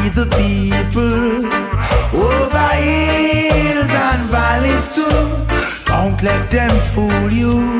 by the people, over hills and valleys too. Don't let them fool you.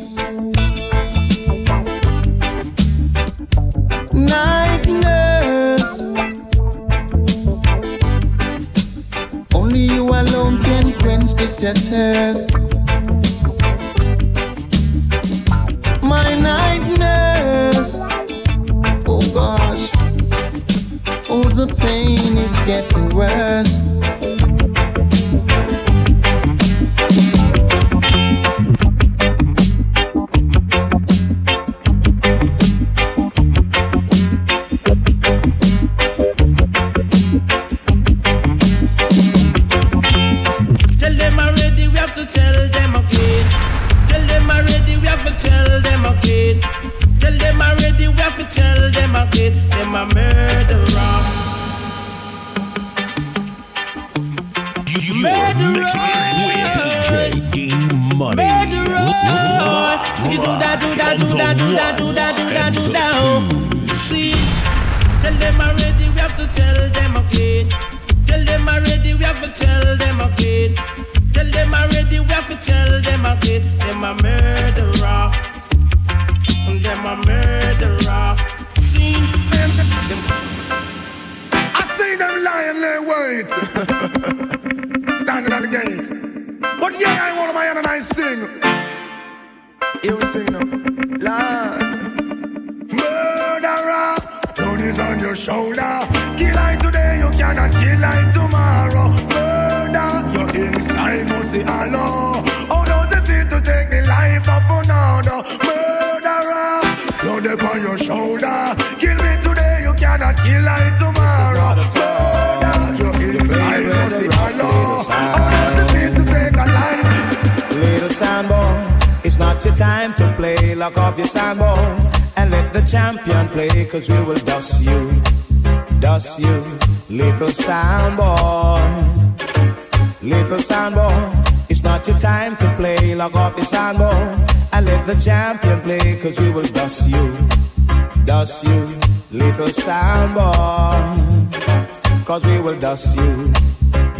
dust you,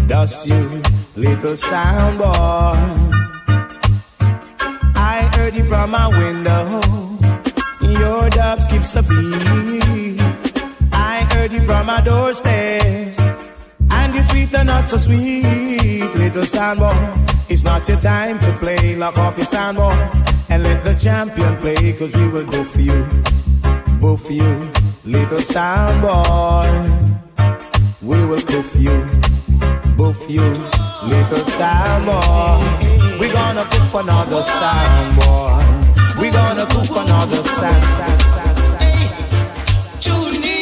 dust you, little sound boy. I heard you from my window. Your dubs keeps a beat. I heard you from my doorstep, and you treat her not so sweet, little sound boy. It's not your time to play. Lock off your sound boy and let the champion play, cause we will go for you, go for you, little sound boy. We will poof you, boof you, little Samoa. We gonna poof another Samoa. We gonna poof another Samoa. Tune the.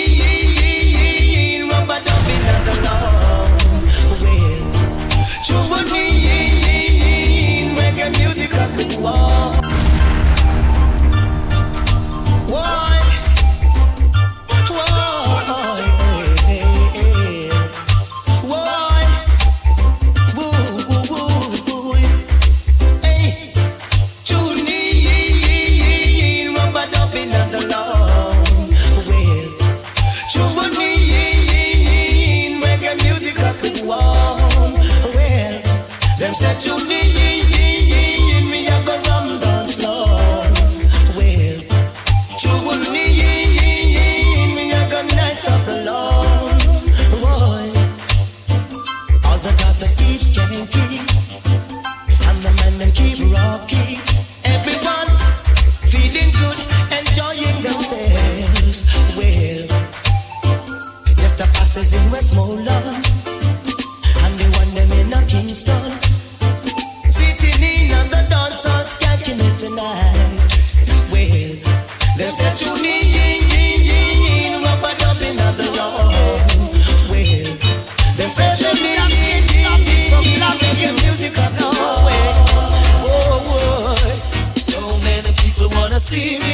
See me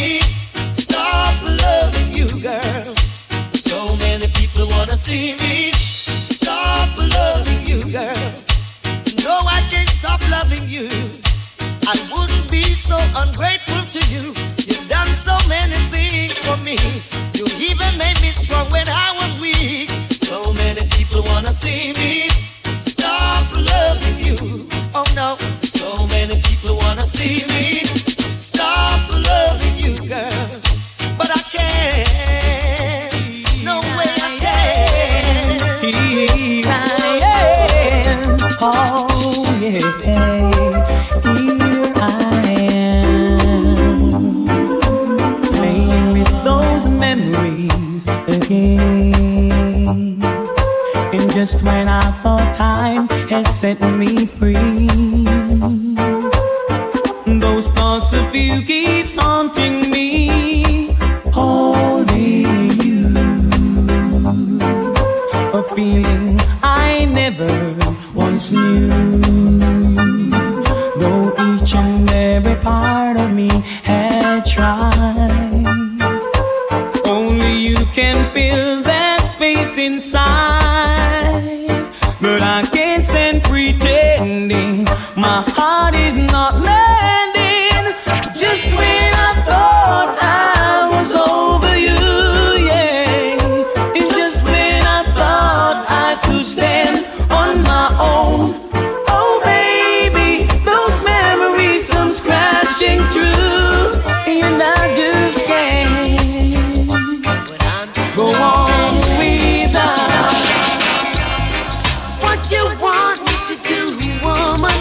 you want me to do, woman?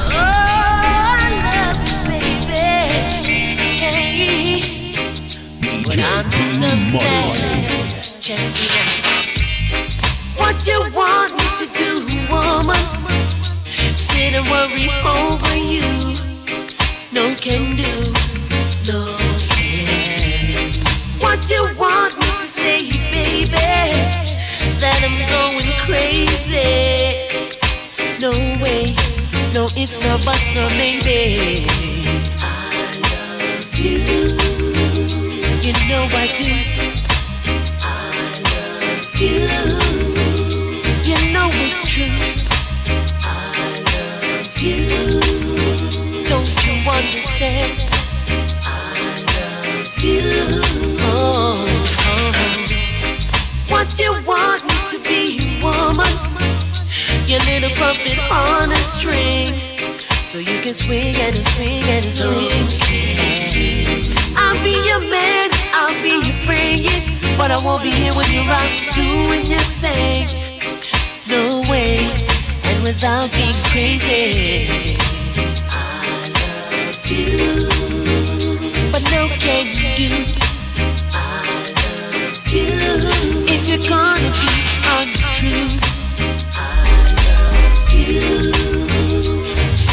Oh, I love you, baby. Hey. But I'm just a man. Check it out. What you want me to do, woman? Sit and worry over you. No can do, no ifs, no buts, no maybe. I love you. You know I do. I love you. You know it's true. I love you. Don't you understand? I love you. Oh, oh. What you want me to be, woman? Your little puppet on a string, so you can swing and swing and swing. I'll be your man, I'll be your friend, but I won't be here when you're out doing your thing. No way, and without being crazy. I love you, but no can you do. I love you if you're gonna be untrue. You.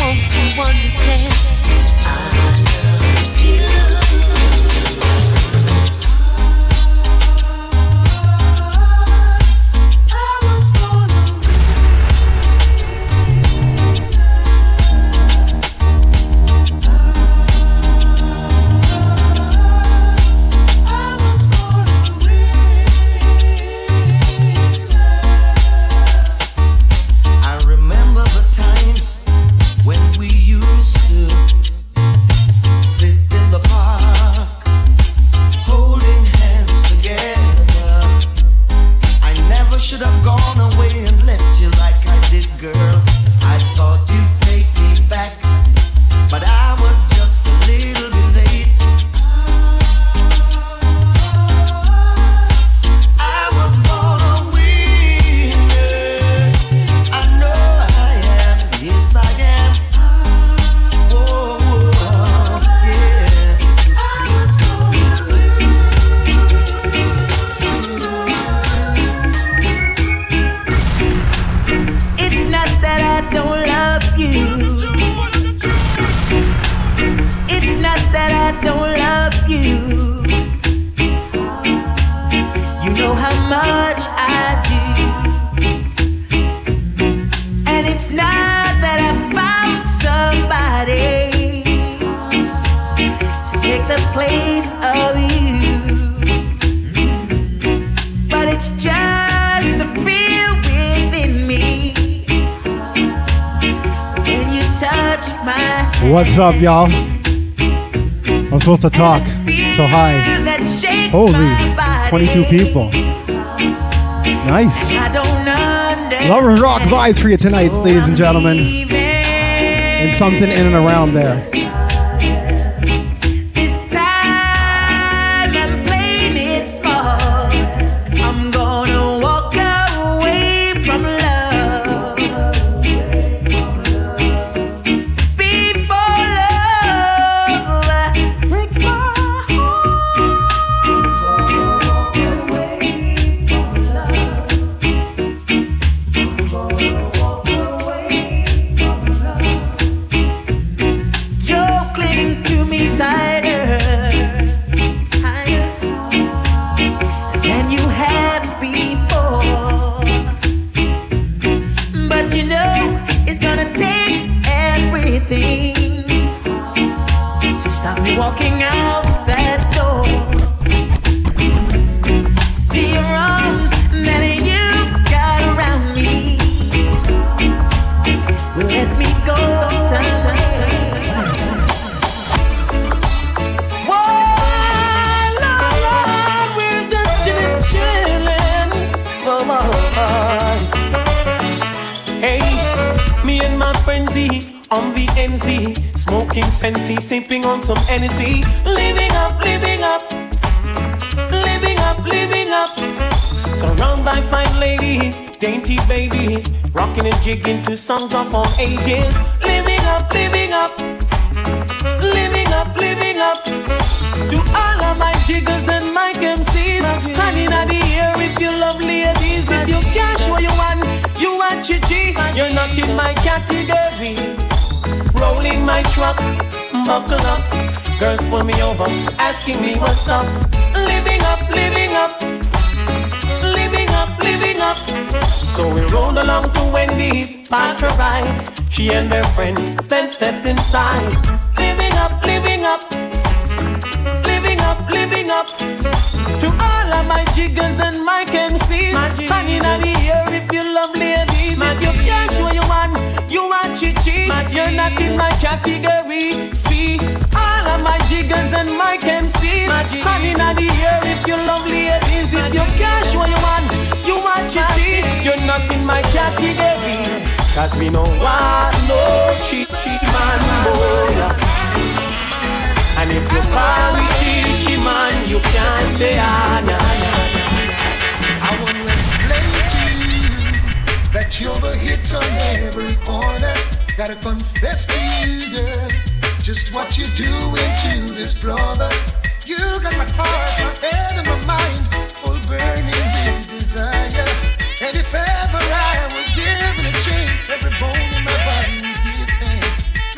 Won't you understand? Up, y'all? I'm supposed to talk. So hi. Holy, 22 people. Nice. Love and rock vibes for you tonight, ladies and gentlemen. And something in and around there. Stepped inside. Living up, living up, living up, living up. To all of my jiggers and my MCs, man in the air if you love ladies, if you cash what you want, you want chichi. You're not in my category See, all of my jiggers and my MCs. Hand in the air if you love ladies. If you cash what you want, you want your cheese. You're not in my category. Cause me no want no cheap, cheap man, boy. And if you call me cheap man, you can't stay on. I want to explain to you that you're the hit on every corner. Gotta confess to you, girl just what you're doing to this brother. You got my heart, my head, and my mind all burning with desire. And if ever I was given a chance, every bone in my body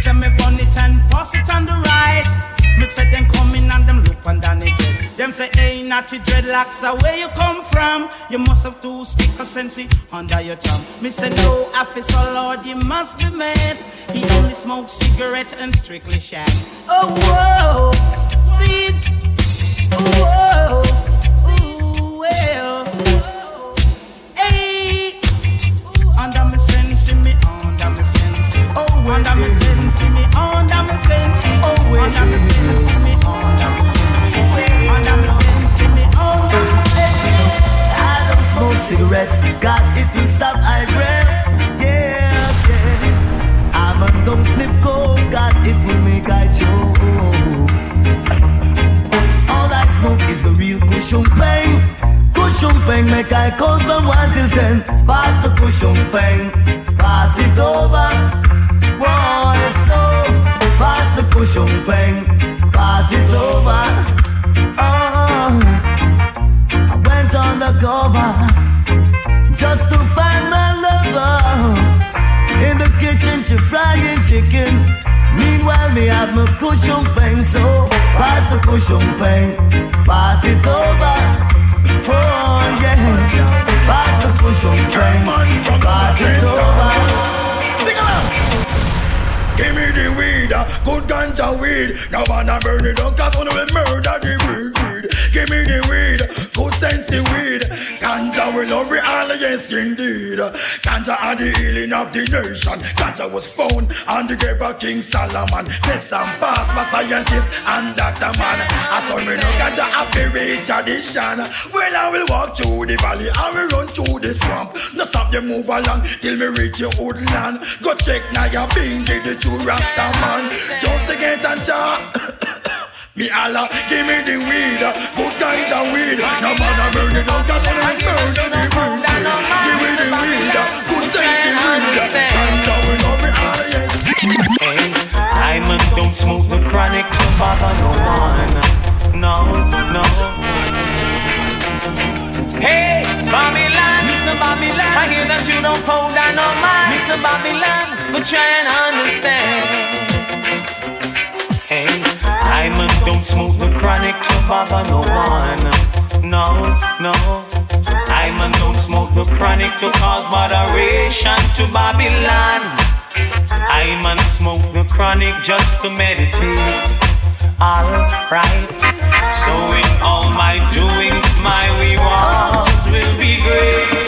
Say me burn it and pass it on the right. Me say them coming and them look on Danny Jet. Them say, hey, natty dreadlocks, uh, where you come from? You must have two stick of sensi under your tongue. Me say, no, officer Lord, you must be mad. He only smokes cigarette and strictly shack. Oh, whoa, see, oh, whoa, ooh, well. Hey, under me under me sense, me under me sense, under me sense, me under me sense, under me sense, me under me sense. I don't smoke cigarettes, cause it will stop I breath. Yes, yeah. I'm a don't sniff coke, cause it will make I choke. All I smoke is the real cushion pain. Cushion pain make I count from one till ten. Pass the cushion pain, pass it over boy, so pass the cushion pain, pass it over. Oh, I went on the cover just to find my lover. In the kitchen, she frying chicken. Me me have my cushion pain, so pass the cushion pain, pass it over. Oh yeah, pass the cushion pain, pass it over. Give me the weed, uh, good ganja weed. Now wanna burn it up, cause will murder the weed. Give me the weed, good sense weed. Ganja will love it all, yes indeed. Ganja are the healing of the nation. Ganja was found on the grave of King Solomon. This and pass my scientist and Dr. Man. I saw me no ganja a very tradition. Well, I will walk through the valley, I will run through the swamp. No stop them move along till me reach your old land. Go check now your bingy, the true Rasta man. Just to get ganja. Me Allah, give me the weed, good ganja weed. No matter burn it down, cause I'm murder the weed. Give me the weed, good sexy weed. Ganja we love me all, yes. Hey, diamond don't smoke the chronic to bother no one. No, no. Hey, Babylon, Mr. Babylon. I hear that you don't hold down no mind, Mr. Babylon, but try and understand. Hey, diamond don't smoke the chronic to bother no one. No, no. Diamond don't smoke the chronic to cause moderation to Babylon. Diamond smoke the chronic just to meditate. Alright. So in all my doings, my rewards will be great.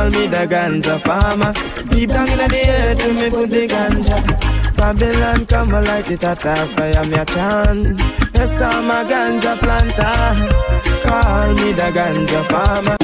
Call me the ganja farmer. Deep down in the earth, me put the ganja. Babylon come and light it at a fire, me a chant. Yes, I'm a ganja planter. Call me the ganja farmer.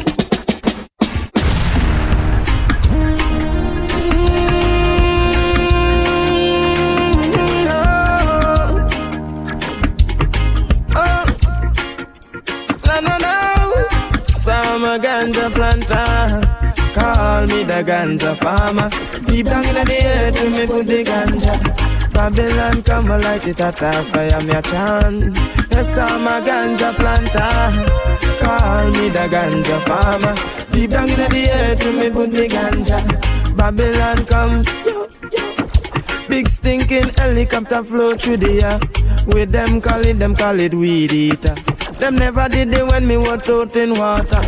I'm a ganja planter. Call me the ganja farmer. Deep down in the earth, me put the ganja. Babylon come and light it at a fire, me a chant. Yes, I'm a ganja planter. Call me the ganja farmer. Deep down in the earth, me put the ganja. Babylon come. Big stinking helicopter flow through the air. With them call it, them call it weed eater. Them never did it when me was out in water.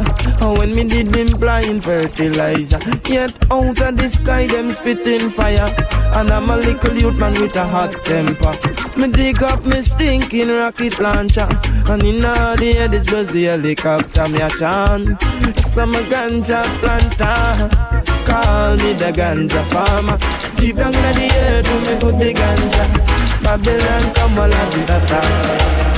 Or when me did them blind fertilizer. Yet out of the sky them spitting fire. And I'm a little youth man with a hot temper. Me dig up me stinking rocket launcher. And in all the air this was the helicopter me a chant. Some ganja planter. Call me the ganja farmer. Deep down in the air to me put the ganja. Babylon come all do that.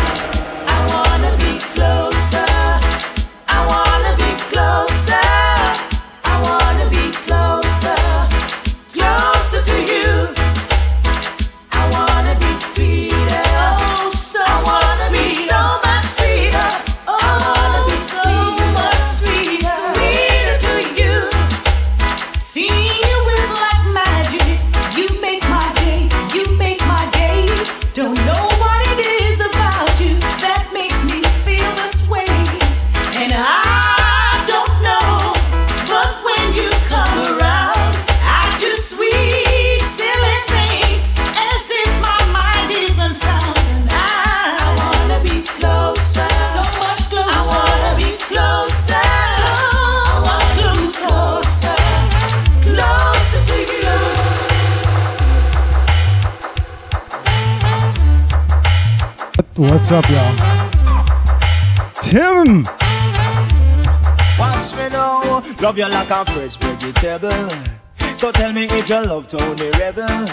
Tony Rebel.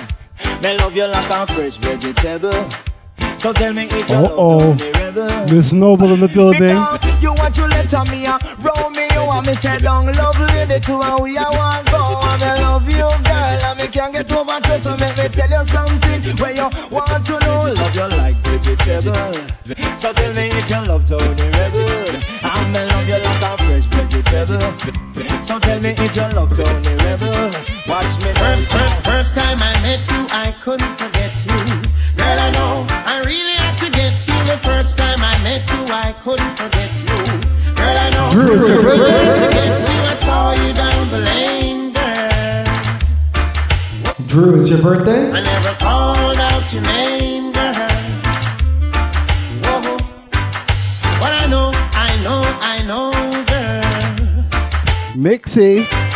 Me love you like a fresh vegetable. So tell me if you Uh love oh. Tony Rebel. Miss Noble in the building. You want to let me a roll me, you want me say down love lady to and we a want go and me love you girl and me can't get over to so make me tell you something where you you like vegetable. So tell me if you love Tony Rebel. I'm in love you like a fresh vegetable. So tell me if you love Tony Rebel. Watch me. First, first, first time I met you, I couldn't forget you. Girl, I know I really had to get you. The first time I met you, I couldn't forget you. Girl, I know I really had to get you. I saw you down the lane, girl. Drew, it's your birthday? I never called out your name. Mixie.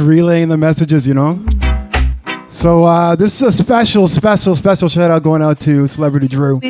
relaying the messages, you know? So uh, this is a special, special, special shout out going out to Celebrity Drew.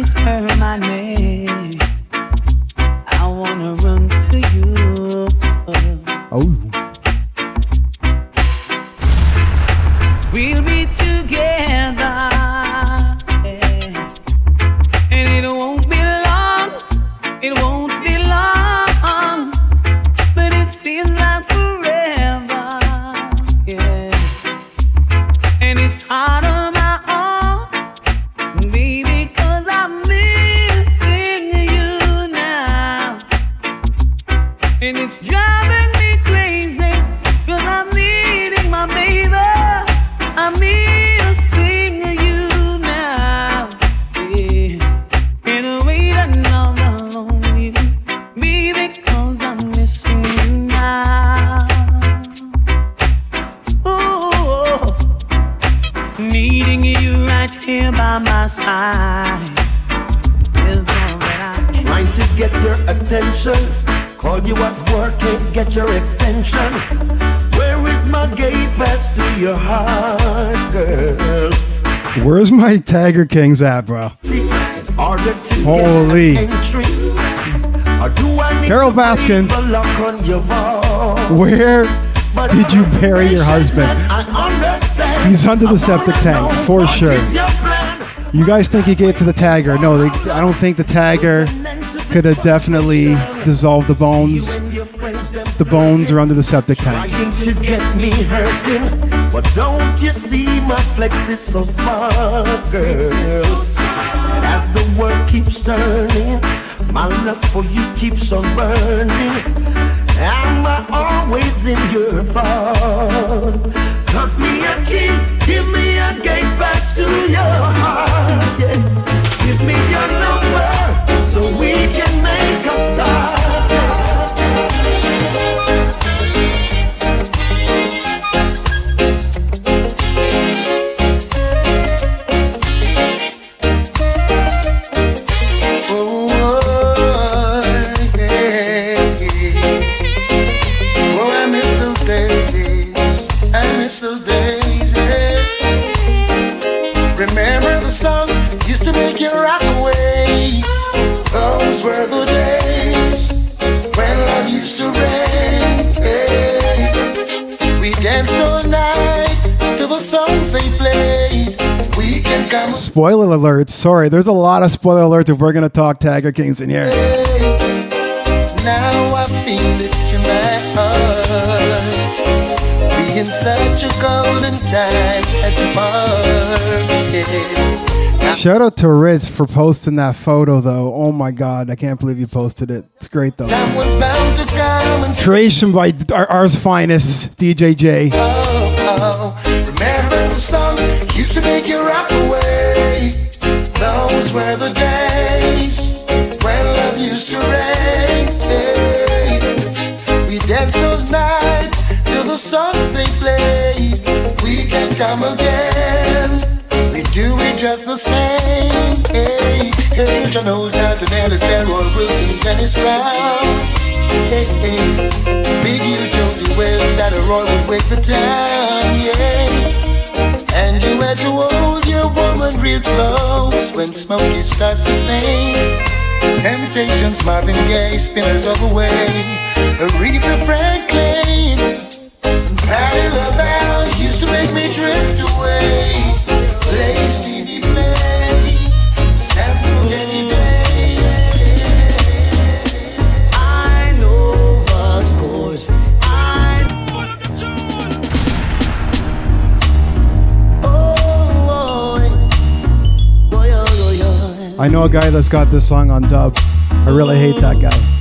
Kings at, bro? Holy. Carole Baskin. Where did you bury your husband? He's under the septic tank, for sure. You guys think he gave it to the tagger? No, they, I don't think the tagger could have definitely dissolved the bones. The bones are under the septic tank. Trying to get me hurting. But don't you see my flex is so smart, girl? And as the world keeps turning, my love for you keeps on burning. Am I always in your thought? Cut me a key, give me a gate pass to your heart. Yeah. Spoiler alert. Sorry, there's a lot of spoiler alerts if we're going to talk Tiger Kings in here. Now I feel it in my heart. Being such a golden time at the bar. Yes. Shout out to Ritz for posting that photo, though. Oh my God, I can't believe you posted it. It's great, though. Someone's bound to come and Creation by our, ours finest, DJ J. oh, oh. Remember the songs used to make you rock away. Those were the days when love used to reign. We danced all night to the songs they played. We can come again. We do it just the same. Hey, hey, John Old Johnson, Ellis, Delroy Wilson, Dennis Brown. Hey, hey, Big Youth, Josey Wales, that a Roy would wake the town, yeah. And you had to hold your woman real close when Smokey starts to sing. Temptations, Marvin Gaye, Spinners of the Way, Aretha Franklin, Patti LaBelle used to make me drift away. I know a guy that's got this song on dub. I really hate that guy.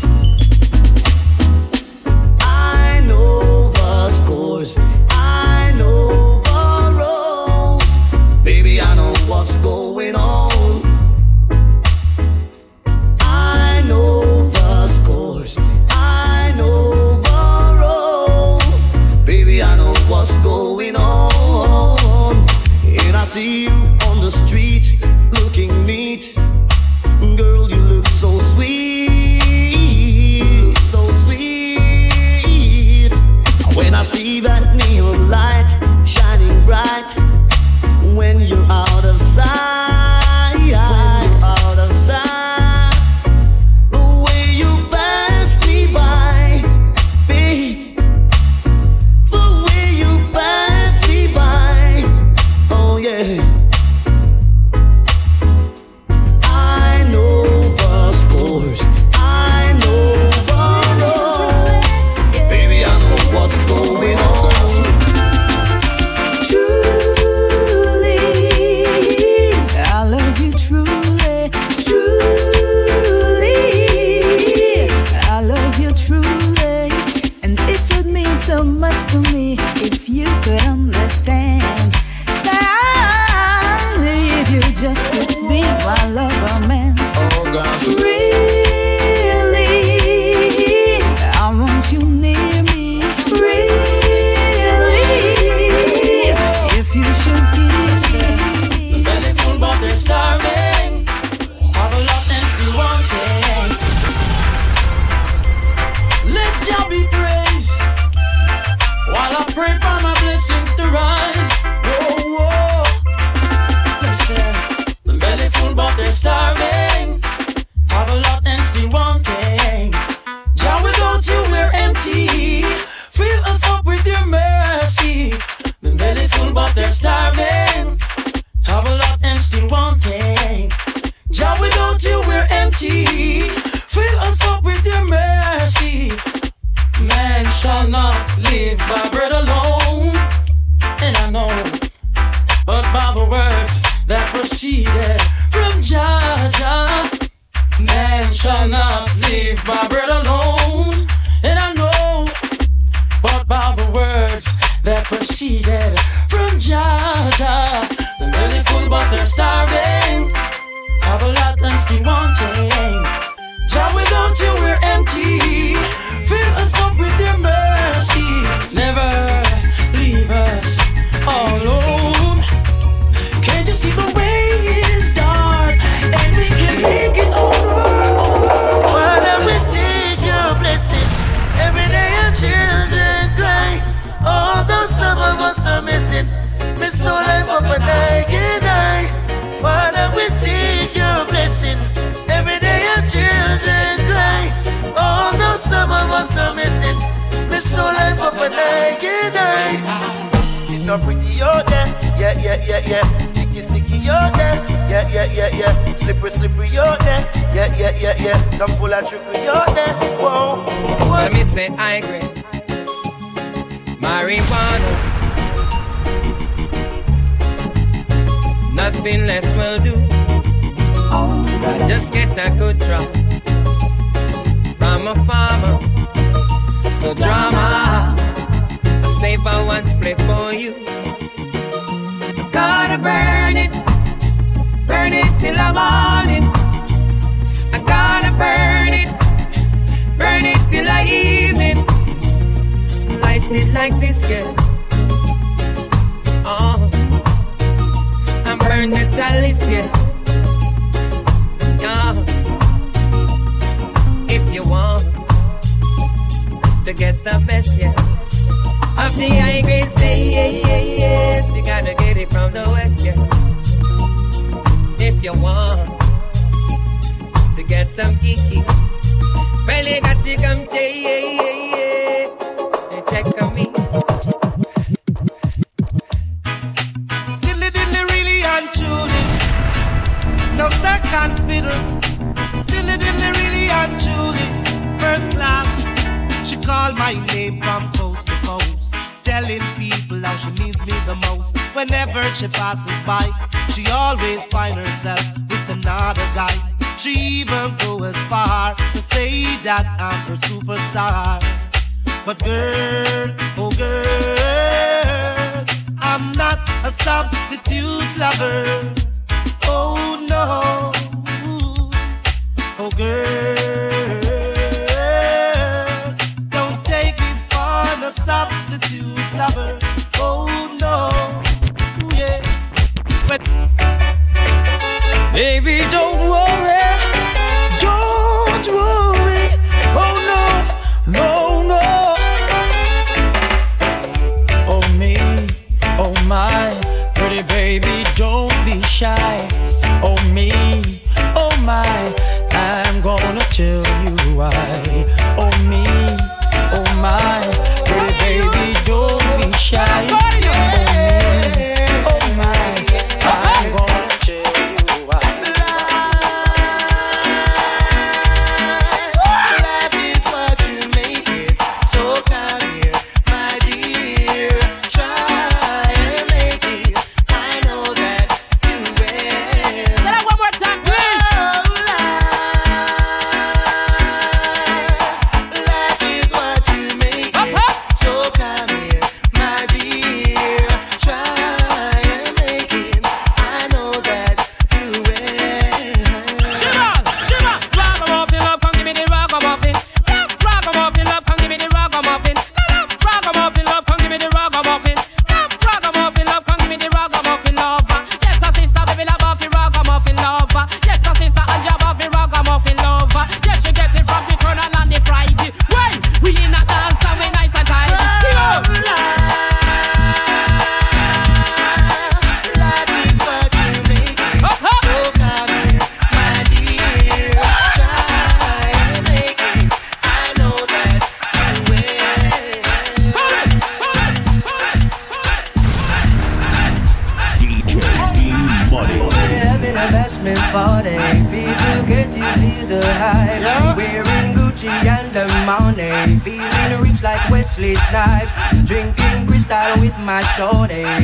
Let me say I grade marijuana. Nothing less will do. I just get a good drop from a farmer. So drama, I save a one split for you. I'm gonna burn it, burn it till the morning. I'm gonna burn it, burn it till the evening. Light it like this, yeah. Uh-huh. Oh, and burn the chalice, yeah. Yeah. If you want to get the best, yes. Of the high grade, say yeah, yeah, yes. You gotta get it from the west, yes. If you want to get some kiki, come check, me. Really and truly. No second fiddle. Really and truly. First class. She called my name from coast to. Telling people how she means me the most. Whenever she passes by, she always find herself with another guy. She even go as far to say that I'm her superstar. But girl, oh girl, I'm not a substitute lover. Oh no, oh girl, don't take me for a substitute lover. Oh no, yeah. But Baby, don't you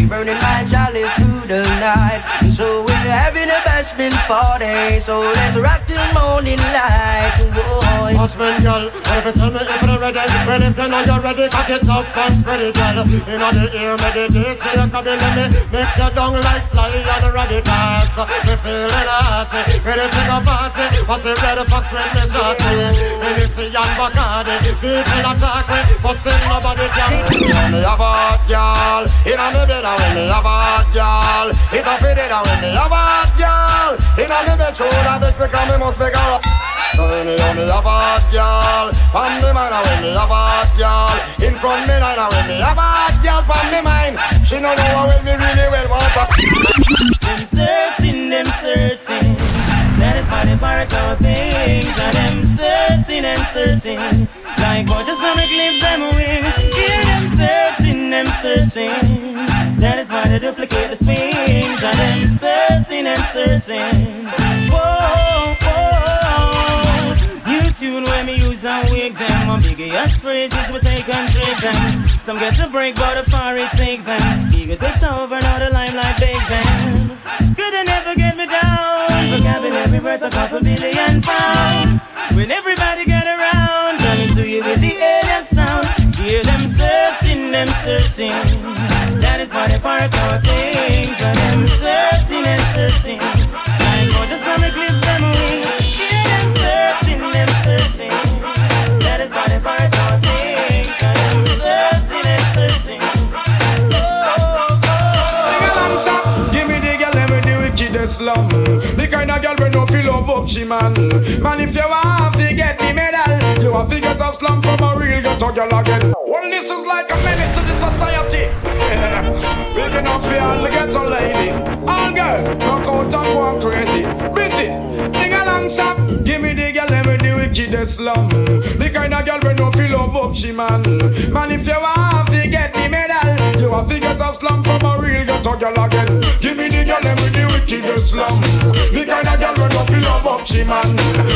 burning my chalice through the night. And so we're having a bashment party, so let's rock till morning light. Boy. Husband, girl, what if you tell me if you're ready? Well, if you know you're ready, cock it up and spread it, girl. You know the ear, meditate, so you can be let me mix your down like Sly and the radicals. Me feeling hearty, ready to go party. What's the red fox when me shorty? And it's a young Bacardi, people attack me, but still nobody can. Me a bad girl, in a me bed when me a bad girl. It a fit it when me a bad girl. In a me bed, true that bitch because me must be girl. So when me me a bad girl, from me mind when me a bad girl. In front me line when me a bad girl, from me mind. She no know how well me really well want. Them searching, them searching. That is why they pirate our things. And them searching and searching. Like what just on a clip them wing. Hear them searching, them searching. That is why they duplicate the swings. And them searching and searching. Whoa, whoa. New tune when me use and wig them. My biggest phrases we take and trade them. Some get to break, but the far it take them. Ego takes over, now the limelight big them. Could they never get me down? Vocabulary worth a couple billion pound. When everybody get around, coming to you with the alien sound. Hear them searching, them searching. That is why they part our things. And searching and searching. What just them searching, them searching. That is our things. And and wickedest. The kind of girl we no feel love up she man. Man, if you want to get the medal, you want to get a slum from a real ghetto girl again. Well, this is like all the ghetto lady. All girls, knock out and go crazy. Busy, ding along shop. Give me the girl, let me the wickedest slum. The kind of girl we no feel love up she man. Man, if you want to get the medal, you want to get a slum from a real ghetto girl again. Give me the girl, let me the wickedest slum. The kind of girl we no feel love up she man.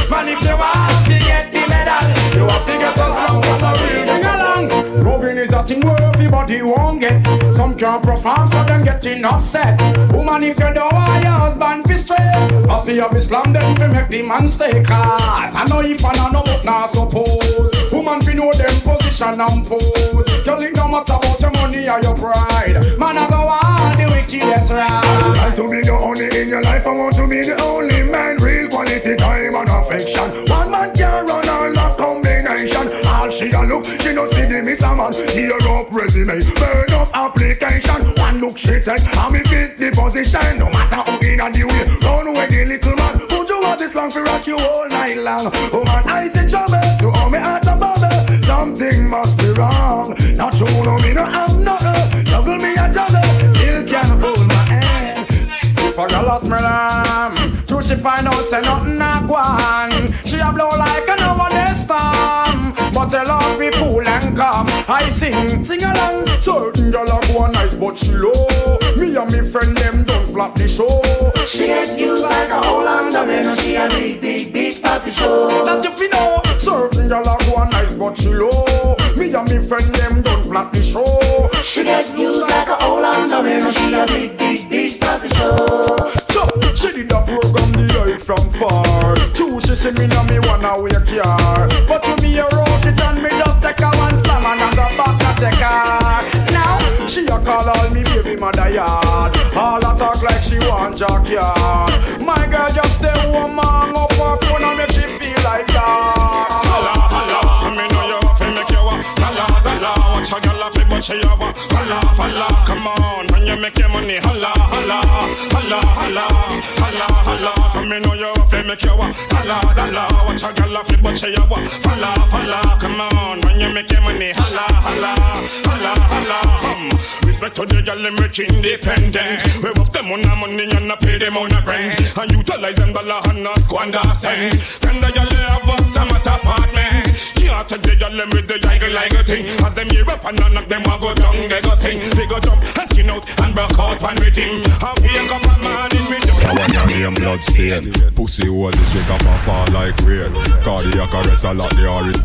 Man, if you want to get the medal, you want to get a slum from a real Roving is a thing where everybody won't get. Some can't perform, so them getting upset. Woman, if you don't want your husband fi straight, I feel be slam them fi make the man stay class. I know if I know but not suppose. Woman fi know them position and pose. Girl, it no matter about your money or your pride. Man, I go on the wickedest ride. like to be the only in your life. I want to be the only man. Real quality time and affection. One man can run all that combination. All she a look, she no see the miss a man. Tear up resume, burn up application. One look she take, and me fit the position. No matter how in and the way, run away the little man. Put you out this long for rock you all night long. Oh man, I say trouble Something must be wrong. Not true, no me no have nothing. Juggle me a juggle, still can't hold my hand. If a girl a smell am, true she find out say nothing a go on. She a blow like a nowadays storm, but tell her be cool and calm. I sing, sing along. Certain girl a go nice, but she low. Me and me friend them don't flop the show. She get used like a hole under me, she a big, big, big papi show. That you know. Certain girl a go nice, but she low. Me and me friend them don't flop the show. She get used like a under me, she a big, big, big papi show. So, she did a program the eye from far. Two she see me now me wanna wake car. But to me a it and me just take a one slam and I go back and check her. She a call all me baby mother yard. All a talk like she want jackyard. My girl just stay home hang up her phone and make she feel like that. Holla, holla, a girl off it, but she a walk. Holla, holla, come on, when you make your money. Holla, holla, holla, holla, holla, holla. Come me know you have to make you walk. Holla, holla, watch a girl off it, but she a walk. Holla, holla, come on, when you make your money. Holla, holla, holla, holla. Hum. Respect to the girl, them rich independent. We work them on the money and not pay them on the rent. And utilize them dollar and not squander cent. Then the girl have a summer apartment. Can't started the them with the yaggle like a thing. As them hear up and none of them a go down, they go sing. They go jump and skin out and broke out and rhythm. And wake up a man in me. I want your name blood stain. Pussy hole this week up and fall like rain. Cardiac arrest a lot the orange.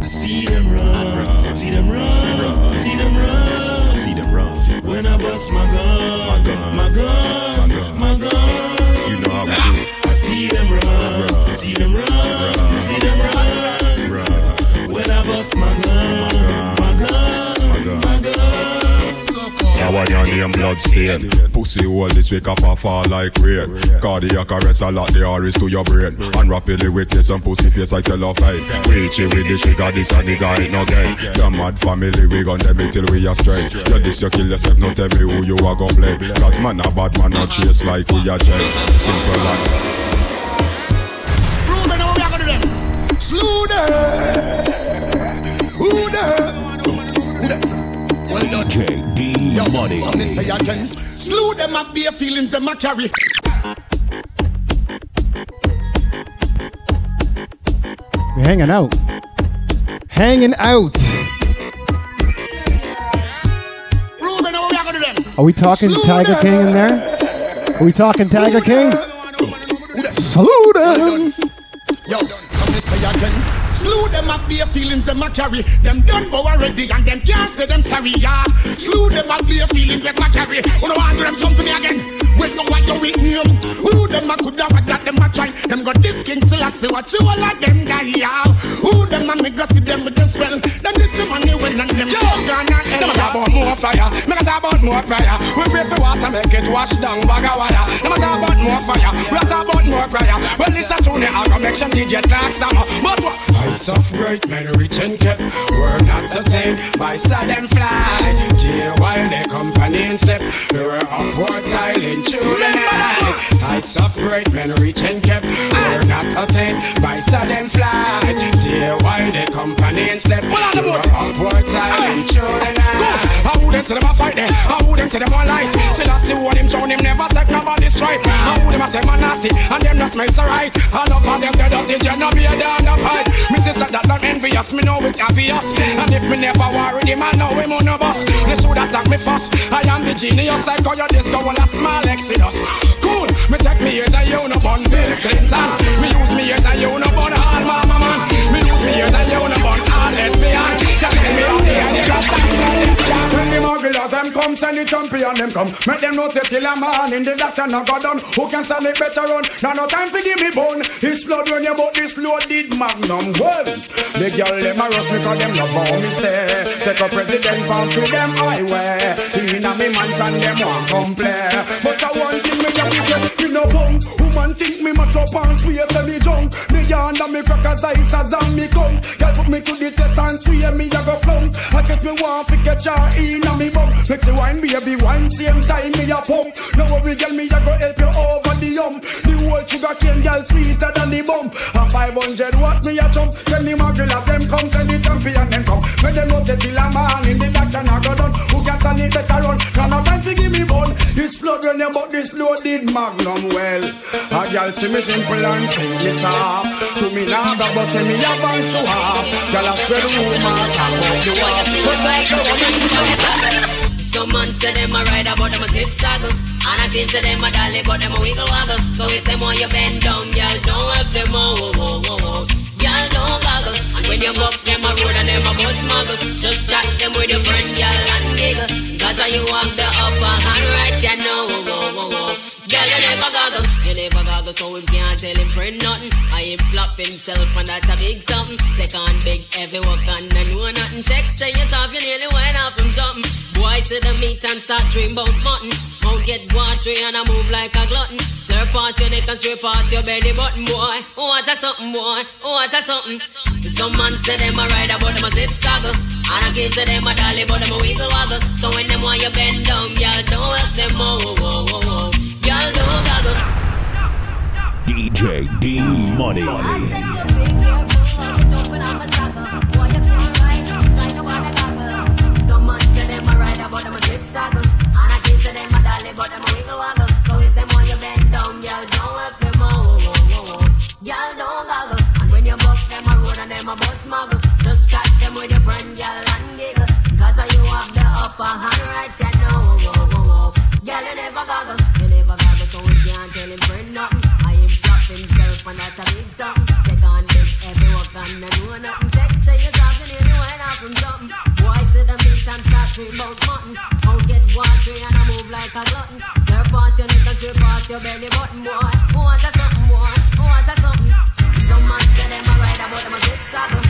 I see them run, see them run, see them run, see them run. When I bust my gun, my gun, my gun, my gun. You know how we do. I see them run, see them run, see them run. When I bust my gun, my gun, my gun. Now I your name blood stain. Pussy hole this week up and fall like rain. Cardiac arrest a lot the iris to your brain. And rapidly witness some pussy face like tell of fight. Preach it with the sugar, this and the guy no gay. The mad family we gon' them it till we are straight. You this you kill yourself, no tell me who you are gon' play. Cause man a bad man not chase like we are change. Simple like. Them? Slew them. Who them? Who them? Well done. DJ D Yo, Money. some they say again. Slew them up, bare feelings them a carry. We're hanging out. Hanging out. Ruben, how we are gonna do them? Are we talking Tiger King in there? Are we talking Tiger King? Salute him. Slew them up, bare feelings them a carry. Them done bow already and them can't say them sorry, yeah. Slew them up, bare feelings them a carry. Wanna want them something again? Well, you what you with me? Who them a could have that them a try? Them got this king still I say what you all of them die, yeah. Who them a make go see them with them spell? Them this money well and them so gonna Them a talk about more fire, me a talk about more prayer. We pray for water, make it wash down bag of wire. Them a talk about more fire, we a talk about more prayer. Well, this a tune, I go make some DJ talk some. But what? Heights of great men rich and kept, were not attained by sudden fly. Jail while their companions slept, they were upward tiling through the night. Heights of great men rich and kept, were not attained by sudden flight. Jail while their companions slept, they were upward tiling through the night. I wouldn't say them a fight there, I wouldn't say them a light. Still I see what him show him never take nobody's stripe. I wouldn't say man nasty, and them not smell so right. Enough of them dead up the general be a down the pipe. Me sister that not envious, me know it obvious. And if me never worry him, I know him on no bus. They should attack me first. I am the genius like how your disco will a small exodus. Cool, me take me years and you no Bill Clinton. Me use me years and you no all mama man. Me use me years and you no bun all lesbian. Tell me how the end the them come, send the champion, them come. Make them know say till a man in the doctor no go done. Who can stand it better run? Now no time for give me bone. His blood when you bought this loaded magnum. Well, the girl them a rush me cause them love how me stay. Take a president pound to them highway. In a me mansion them want come play. But I want thing me have to say, me no bum. Woman think me mash up and swear say me junk. Me yarn and me crackers ice as and me come. Girl put me to the test and swear me a go plump. I get me one fi catch her in a me bum. Make she wine baby wine same time me a pump. Now worry girl me a go help you over the hump. The whole sugar cane girl sweeter than the bump. A 500 watt me a jump. Send the magrill of them come send the champion them come. When them know say till a man in the doctor now go done. Can stand it better run? Can no time fi give me bun. This blood when you but this loaded magnum well. A girl see me simple and think me soft. To me now go but me a bang show off. Girl a spread rumors about you off. But I show a make you Some man say them a ride but them a zip saggle. And I think to them a dolly, but them a wiggle waggle. So if them want you bend down, y'all don't have them oh, oh, oh, oh, oh. Y'all don't goggle. And when you up them a road and them a bus muggle, just chat them with your friend, y'all and giggle. Cause you have the upper hand right, you know. Oh, oh, oh. Girl, you never goggle, you never goggle, so him can't tell him friend nothing. I him flop himself, and that's a big something. Take on big, heavy work, and I know nothing. Check, say yourself, you nearly went off him something. Boy, see the meat and start dream about mutton. Mouth get watery and I move like a glutton. Slurp past your neck and straight past your belly button, boy. Oh, what a something, boy. Oh, what a something. Some man say them a ride, but them a zip saggle. And I give to them a dolly, but them a wiggle waggle. So when them want you bend down, y'all don't help them, oh, oh, oh, oh, oh. Y'all don't goggle. DJ D Money. Some man say them a ride, but them a zip saggle. And I give to them a dolly, but them a wiggle waggle. hand right, you know. Girl, you never goggle, you never goggle, so we can't tell him for nothing. I him flop himself, and that's a big something. Take on big every walk and I know nothing. Check, you're talking, you know from something. Why sit and meet and start dream about mutton? Don't get watery and I move like a glutton. Surpass your neck and surpass your belly button, boy. What a something, boy. What a something. Some man say them a ride about them a zip saddle.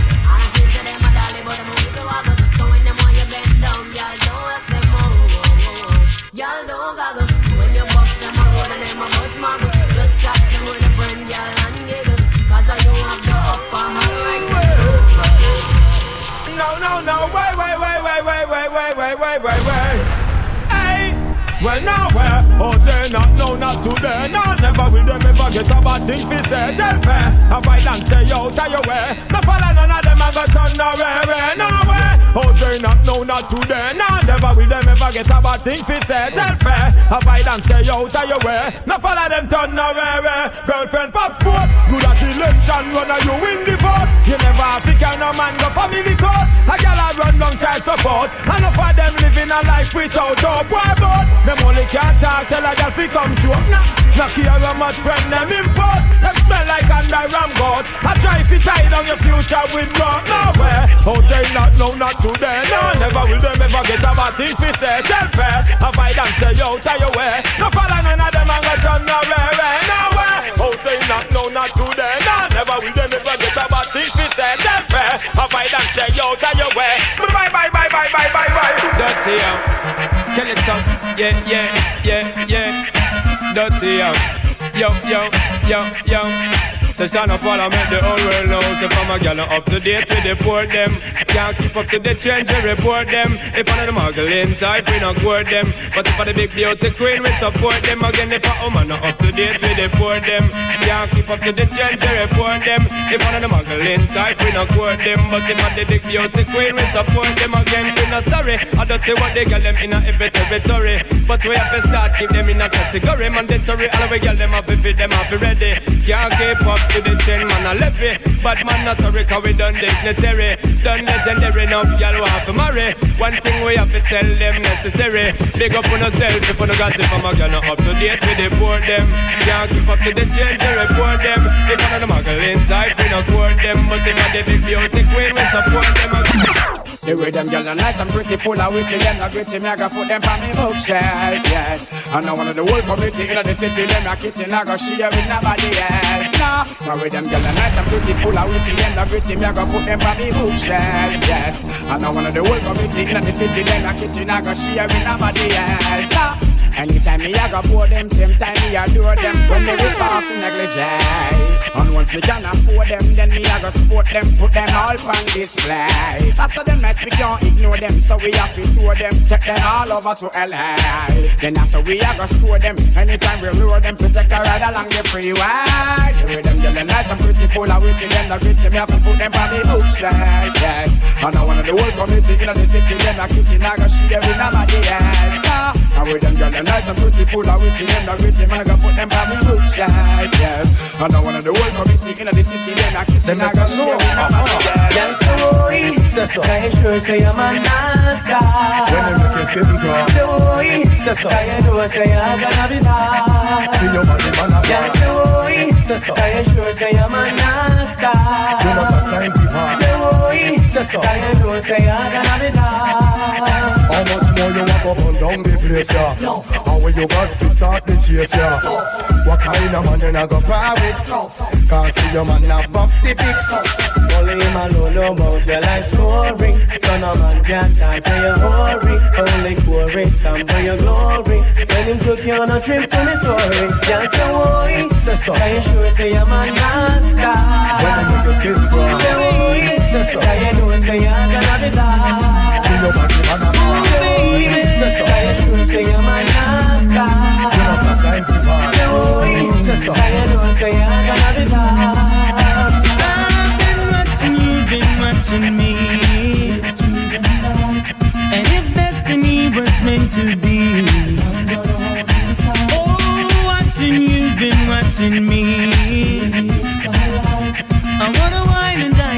No, no, no, wait, wait, wait, wait, wait, wait, wait, wait, wait, wait, wait. Hey, well now where? Oh, not, no, not today. No, never will them get a bad thing fi say. Tell fair, a violence stay out of your way. No follow none of them a go turn nowhere, nowhere. Oh, say not, no, not today. No, never will them ever get a bad thing fi say. Tell fair, a violence stay out of your way. No follow them turn nowhere. Eh. Girlfriend pop sport, good at election, run you win the vote. You never have African no man go family court. A gal a run down child support. And Enough of them living a life without hope. Why about? Them only can't talk, tell a gal fi come true. Nah, nah care how much friend them import. Them smell like under ram god. I try fi tie down your future with rock. Nowhere. Oh, say not, no, not today. No, never will them ever get a bad thing fi say. Tell fair, a fight and stay out of your way. No follow none of them and go turn nowhere, nowhere. Oh, say not, no, not today. No, never will them ever get a bad thing fi say. Tell fair, a fight and stay out of your way. Bye, bye, bye, bye, bye, bye, bye. Dirty out. It us. Yeah, yeah, yeah, yeah. Dirty out. Yo, yo, yo, yo. The son of parliament, the whole world knows. If I'm a gal up to date the poor them. Can't keep up to the trends, we report them. If I'm the muggling type, we not court them. But if I'm the big beauty queen, we support them. Again, if I'm not up to date the poor them. Can't keep up to the trends, we report them. If I'm the muggling type, we not court them. But if I'm the big beauty queen, we support them. Again, we not sorry. I don't see what they gal them in a every territory. But we have to start keep them in a category. Mandatory, all we gal them up if them up ready. Can't keep up to the trend, man a levy Bad man not sorry, cause we done dignitary Done legendary, now y'all want to marry. One thing we have to tell them necessary. Big up on yourself if got it from a Not up to date with the poor them. Can't keep up to the change, we report them. If I'm not a muggle inside, we not court them. But if I'm the big beauty queen, we support them The way them girls are nice and pretty, full of witty, them not gritty, me I go put them on me bookshelf, yes. And now one of the whole community in the city, them not kitchen, I go share with nobody else. Nah, now with them girls are nice and pretty, full of witty, them not gritty, me I go put them on me bookshelf, yes. And now one of the whole community in the city, them not kitchen, I go share with nobody else. Nah. Anytime me I go pour them, same time me adore them. When me rip off negligee. And once me can afford them, then me I go support them Put them all on display. After them mess, we can't ignore them So we have to tour them, take them all over to LA Then after we I go score them. Anytime we lure them, take a ride along the freeway. The way them get nice and pretty full of witty Them the gritty, me have to put them on me bookshelf yes. And I do all the whole community in the city Them a kitchen, I go share with nobody else. And with them girl, nice and beautiful and witty and the gritty man I gonna put them by me good side, yes And I wanna the whole committee in the city then I kiss them I a show Girl, soy, trae yo a manasta When they make a a Soy, trae yo soy a your body man a Girl, soy, trae I'm a manasta You must have time Boy, I know say I'm gonna be. How much more you walk up and down the place, yeah? How will you got to start the chase, yeah? What kind of man you not go private? Can't see your man not buff the pics. Only him alone know about your life scoring. So no man can talk to your hurry. Only quarry, some for your glory. When him took you on a trip to Missouri, can't say why. I sure say I'm a master. When them make you skip it, girl. I've been watching you, been watching me. And if destiny was meant to be, oh, watching you, been watching me. I wanna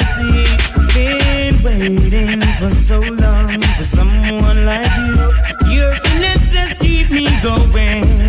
Been waiting for so long for someone like you. Your finesse just keep me going.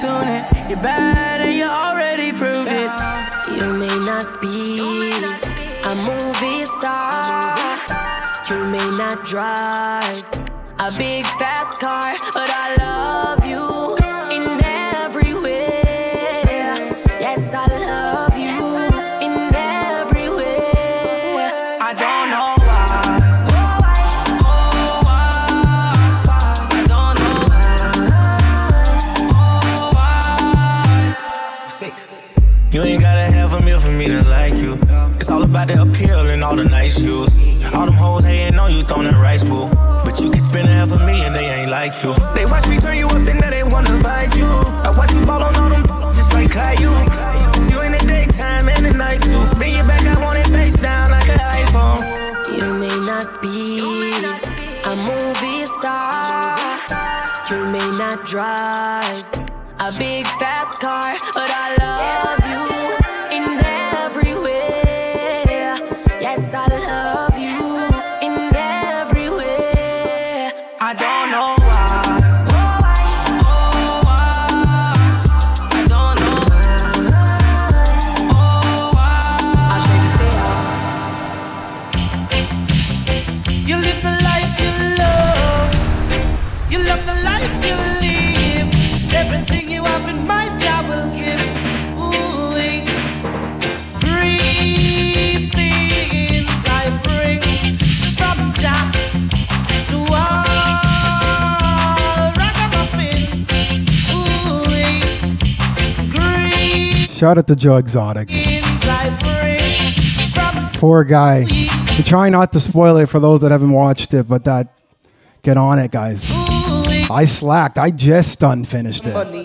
tune in. You're bad and you already prove it. You may not be a movie star. You may not drive a big fast car, but all the nice shoes. All them hoes hating on you, throwing rice bowl. But you can spend half a million, they ain't like you. They watch me turn you up, and now they wanna fight you. I watch you ball on all them just like Caillou. You in the daytime and the night too. Bend your back, I want it face down like an iPhone. You may not be a movie star. You may not drive a big fast car, but I love you Shout out to Joe Exotic. Poor guy. We're trying not to spoil it for those that haven't watched it, but that get on it, guys. I slacked. I just done finished it. Honey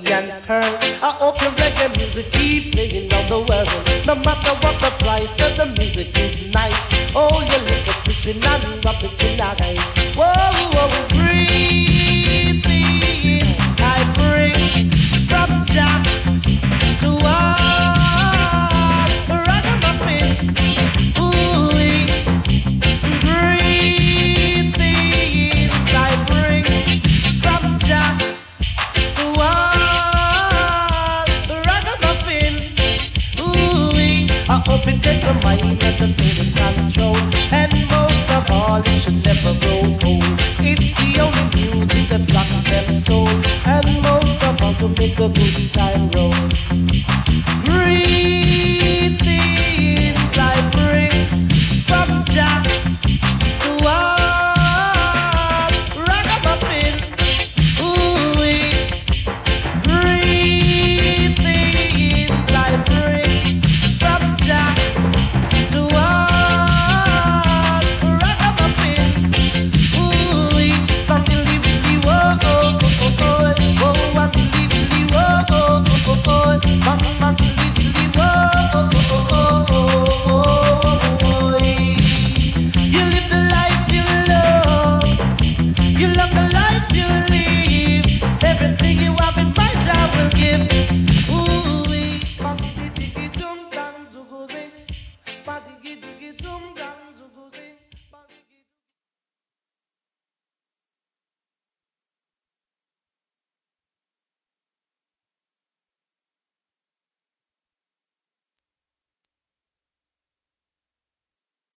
Take the mind and the in control. And most of all, it should never grow old. It's the only music that rock them soul. And most of all, to make the good time roll.